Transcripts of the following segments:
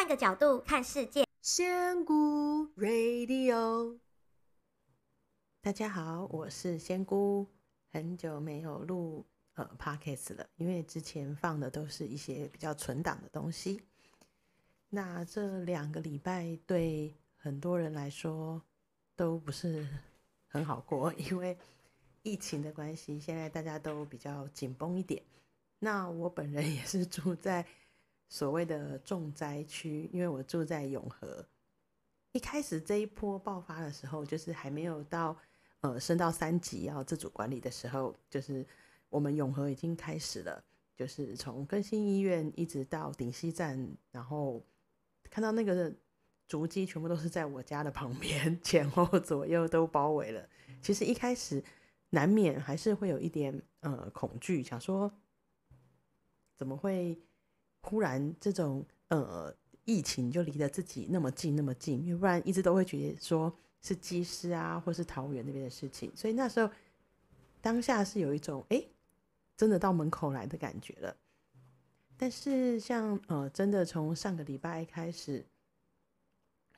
换个角度看世界。仙姑 Radio，大家好，我是仙姑，很久没有录呃 Podcast 了，因为之前放的都是一些比较存档的东西。那这两个礼拜对很多人来说都不是很好过，因为疫情的关系，现在大家都比较紧绷一点。那我本人也是住在。所谓的重灾区，因为我住在永和。一开始这一波爆发的时候，就是还没有到呃升到三级要自主管理的时候，就是我们永和已经开始了，就是从更新医院一直到顶溪站，然后看到那个足迹全部都是在我家的旁边，前后左右都包围了。其实一开始难免还是会有一点呃恐惧，想说怎么会。忽然，这种呃疫情就离得自己那么近那么近，要不然一直都会觉得说是机师啊，或是桃园那边的事情，所以那时候当下是有一种哎，真的到门口来的感觉了。但是像呃，真的从上个礼拜开始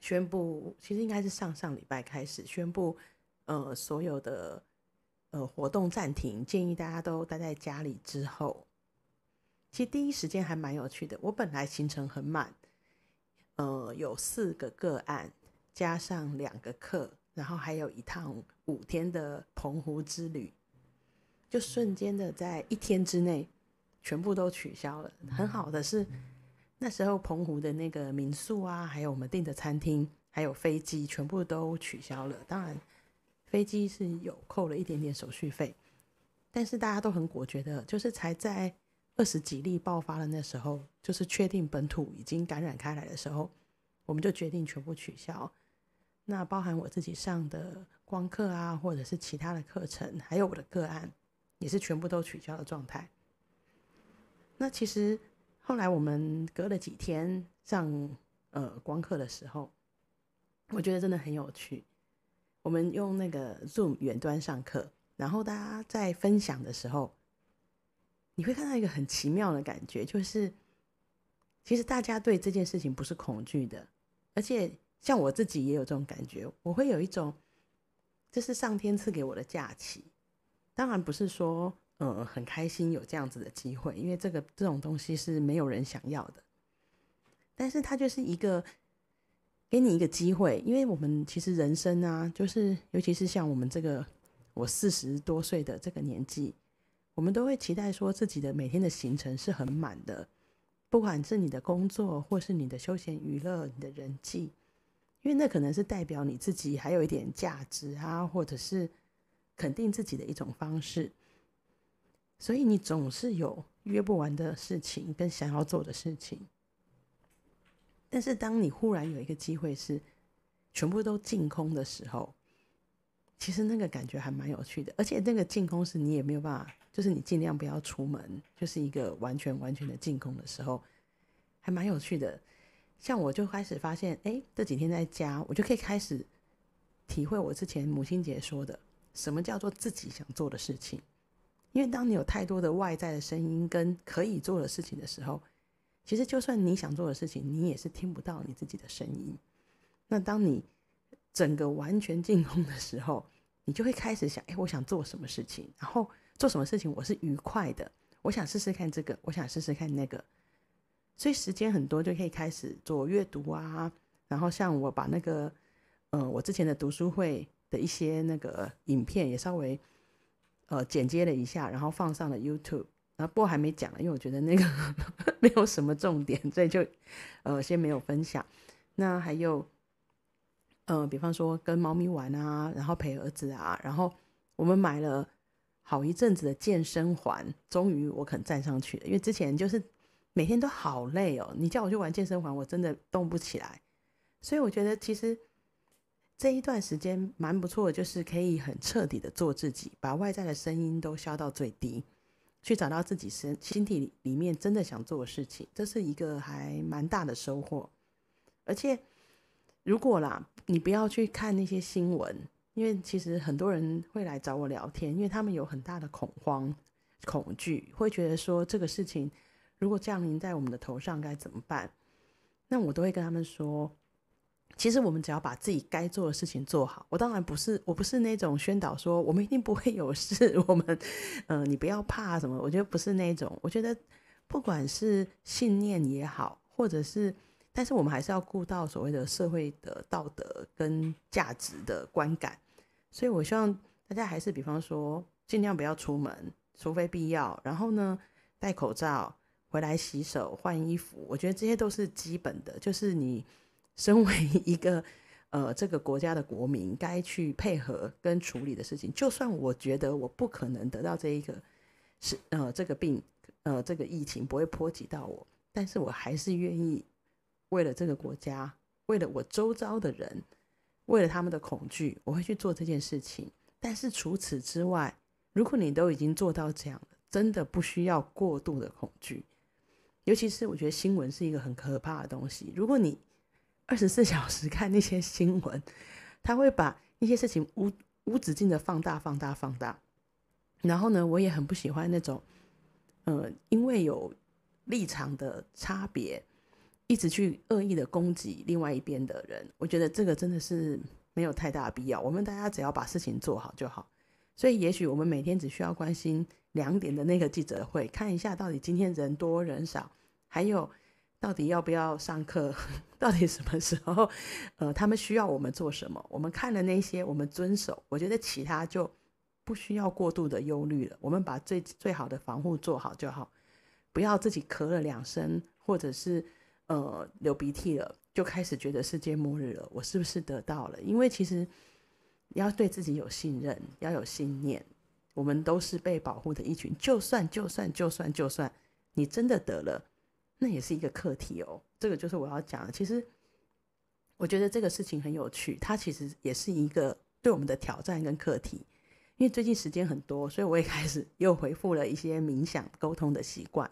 宣布，其实应该是上上礼拜开始宣布，呃，所有的呃活动暂停，建议大家都待在家里之后。其实第一时间还蛮有趣的。我本来行程很满，呃，有四个个案，加上两个课，然后还有一趟五天的澎湖之旅，就瞬间的在一天之内全部都取消了。很好的是，那时候澎湖的那个民宿啊，还有我们订的餐厅，还有飞机，全部都取消了。当然，飞机是有扣了一点点手续费，但是大家都很果决的，就是才在。二十几例爆发的那时候，就是确定本土已经感染开来的时候，我们就决定全部取消。那包含我自己上的光课啊，或者是其他的课程，还有我的个案，也是全部都取消的状态。那其实后来我们隔了几天上呃光课的时候，我觉得真的很有趣。我们用那个 Zoom 远端上课，然后大家在分享的时候。你会看到一个很奇妙的感觉，就是其实大家对这件事情不是恐惧的，而且像我自己也有这种感觉，我会有一种这是上天赐给我的假期。当然不是说嗯很开心有这样子的机会，因为这个这种东西是没有人想要的，但是它就是一个给你一个机会，因为我们其实人生啊，就是尤其是像我们这个我四十多岁的这个年纪。我们都会期待说自己的每天的行程是很满的，不管是你的工作，或是你的休闲娱乐、你的人际，因为那可能是代表你自己还有一点价值啊，或者是肯定自己的一种方式。所以你总是有约不完的事情跟想要做的事情。但是当你忽然有一个机会是全部都净空的时候，其实那个感觉还蛮有趣的，而且那个净空是你也没有办法。就是你尽量不要出门，就是一个完全完全的净空的时候，还蛮有趣的。像我就开始发现，哎，这几天在家，我就可以开始体会我之前母亲节说的，什么叫做自己想做的事情。因为当你有太多的外在的声音跟可以做的事情的时候，其实就算你想做的事情，你也是听不到你自己的声音。那当你整个完全进空的时候，你就会开始想，哎，我想做什么事情，然后。做什么事情我是愉快的，我想试试看这个，我想试试看那个，所以时间很多就可以开始做阅读啊。然后像我把那个，呃，我之前的读书会的一些那个影片也稍微呃剪接了一下，然后放上了 YouTube。然后不过还没讲，因为我觉得那个 没有什么重点，所以就呃先没有分享。那还有呃，比方说跟猫咪玩啊，然后陪儿子啊，然后我们买了。好一阵子的健身环，终于我肯站上去了。因为之前就是每天都好累哦，你叫我去玩健身环，我真的动不起来。所以我觉得其实这一段时间蛮不错，就是可以很彻底的做自己，把外在的声音都消到最低，去找到自己身心体里面真的想做的事情，这是一个还蛮大的收获。而且如果啦，你不要去看那些新闻。因为其实很多人会来找我聊天，因为他们有很大的恐慌、恐惧，会觉得说这个事情如果降临在我们的头上该怎么办？那我都会跟他们说，其实我们只要把自己该做的事情做好。我当然不是，我不是那种宣导说我们一定不会有事，我们，呃，你不要怕什么。我觉得不是那种。我觉得不管是信念也好，或者是，但是我们还是要顾到所谓的社会的道德跟价值的观感。所以我希望大家还是，比方说，尽量不要出门，除非必要。然后呢，戴口罩。回来洗手、换衣服，我觉得这些都是基本的，就是你身为一个呃这个国家的国民该去配合跟处理的事情。就算我觉得我不可能得到这一个是呃这个病呃这个疫情不会波及到我，但是我还是愿意为了这个国家，为了我周遭的人，为了他们的恐惧，我会去做这件事情。但是除此之外，如果你都已经做到这样了，真的不需要过度的恐惧。尤其是我觉得新闻是一个很可怕的东西。如果你二十四 小时看那些新闻，他会把一些事情无无止境的放大、放大、放大。然后呢，我也很不喜欢那种，呃，因为有立场的差别，一直去恶意的攻击另外一边的人。我觉得这个真的是没有太大必要。我们大家只要把事情做好就好。所以，也许我们每天只需要关心。两点的那个记者会，看一下到底今天人多人少，还有到底要不要上课，到底什么时候，呃，他们需要我们做什么？我们看了那些，我们遵守。我觉得其他就不需要过度的忧虑了。我们把最最好的防护做好就好，不要自己咳了两声，或者是呃流鼻涕了，就开始觉得世界末日了。我是不是得到了？因为其实要对自己有信任，要有信念。我们都是被保护的一群，就算就算就算就算你真的得了，那也是一个课题哦。这个就是我要讲的。其实我觉得这个事情很有趣，它其实也是一个对我们的挑战跟课题。因为最近时间很多，所以我也开始又恢复了一些冥想沟通的习惯。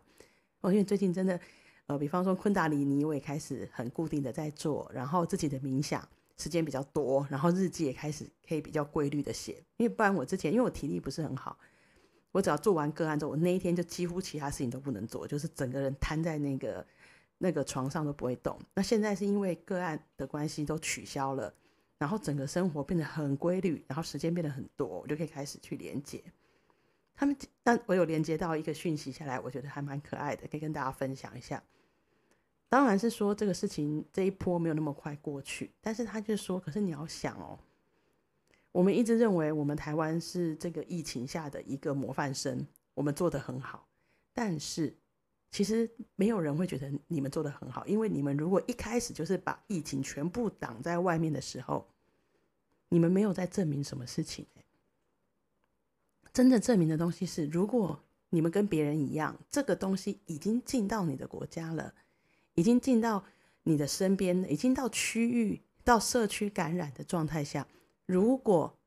哦，因为最近真的，呃，比方说昆达里尼，我也开始很固定的在做，然后自己的冥想。时间比较多，然后日记也开始可以比较规律的写，因为不然我之前因为我体力不是很好，我只要做完个案之后，我那一天就几乎其他事情都不能做，就是整个人瘫在那个那个床上都不会动。那现在是因为个案的关系都取消了，然后整个生活变得很规律，然后时间变得很多，我就可以开始去连接他们。但我有连接到一个讯息下来，我觉得还蛮可爱的，可以跟大家分享一下。当然是说这个事情这一波没有那么快过去，但是他就说，可是你要想哦，我们一直认为我们台湾是这个疫情下的一个模范生，我们做得很好，但是其实没有人会觉得你们做得很好，因为你们如果一开始就是把疫情全部挡在外面的时候，你们没有在证明什么事情。真的证明的东西是，如果你们跟别人一样，这个东西已经进到你的国家了。已经进到你的身边，已经到区域、到社区感染的状态下，如果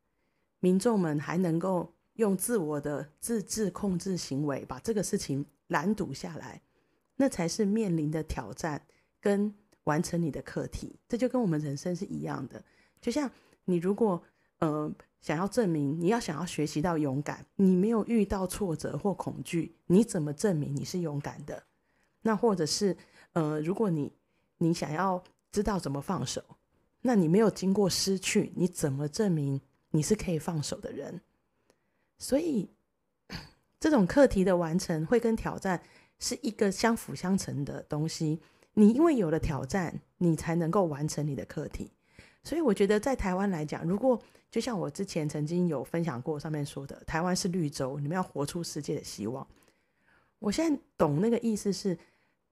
民众们还能够用自我的自制控制行为把这个事情拦堵下来，那才是面临的挑战跟完成你的课题。这就跟我们人生是一样的。就像你如果呃想要证明，你要想要学习到勇敢，你没有遇到挫折或恐惧，你怎么证明你是勇敢的？那或者是。呃，如果你你想要知道怎么放手，那你没有经过失去，你怎么证明你是可以放手的人？所以，这种课题的完成会跟挑战是一个相辅相成的东西。你因为有了挑战，你才能够完成你的课题。所以，我觉得在台湾来讲，如果就像我之前曾经有分享过上面说的，台湾是绿洲，你们要活出世界的希望。我现在懂那个意思是。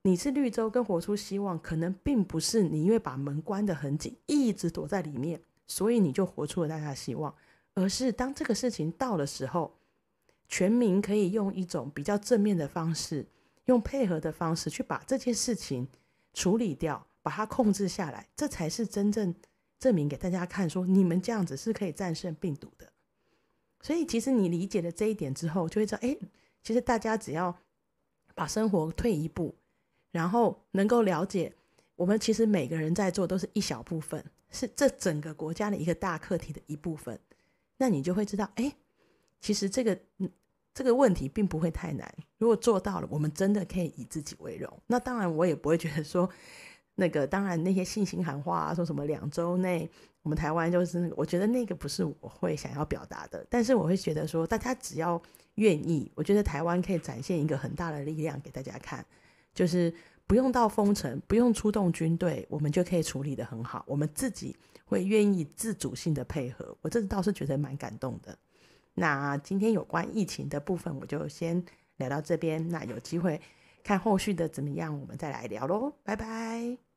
你是绿洲跟活出希望，可能并不是你因为把门关得很紧，一直躲在里面，所以你就活出了大家的希望，而是当这个事情到的时候，全民可以用一种比较正面的方式，用配合的方式去把这件事情处理掉，把它控制下来，这才是真正证明给大家看，说你们这样子是可以战胜病毒的。所以，其实你理解了这一点之后，就会知道，哎，其实大家只要把生活退一步。然后能够了解，我们其实每个人在做都是一小部分，是这整个国家的一个大课题的一部分。那你就会知道，哎，其实这个这个问题并不会太难。如果做到了，我们真的可以以自己为荣。那当然，我也不会觉得说，那个当然那些信心喊话啊，说什么两周内我们台湾就是那个，我觉得那个不是我会想要表达的。但是我会觉得说，大家只要愿意，我觉得台湾可以展现一个很大的力量给大家看，就是不用到封城，不用出动军队，我们就可以处理得很好。我们自己会愿意自主性的配合，我这倒是觉得蛮感动的。那今天有关疫情的部分，我就先聊到这边。那有机会看后续的怎么样，我们再来聊喽。拜拜。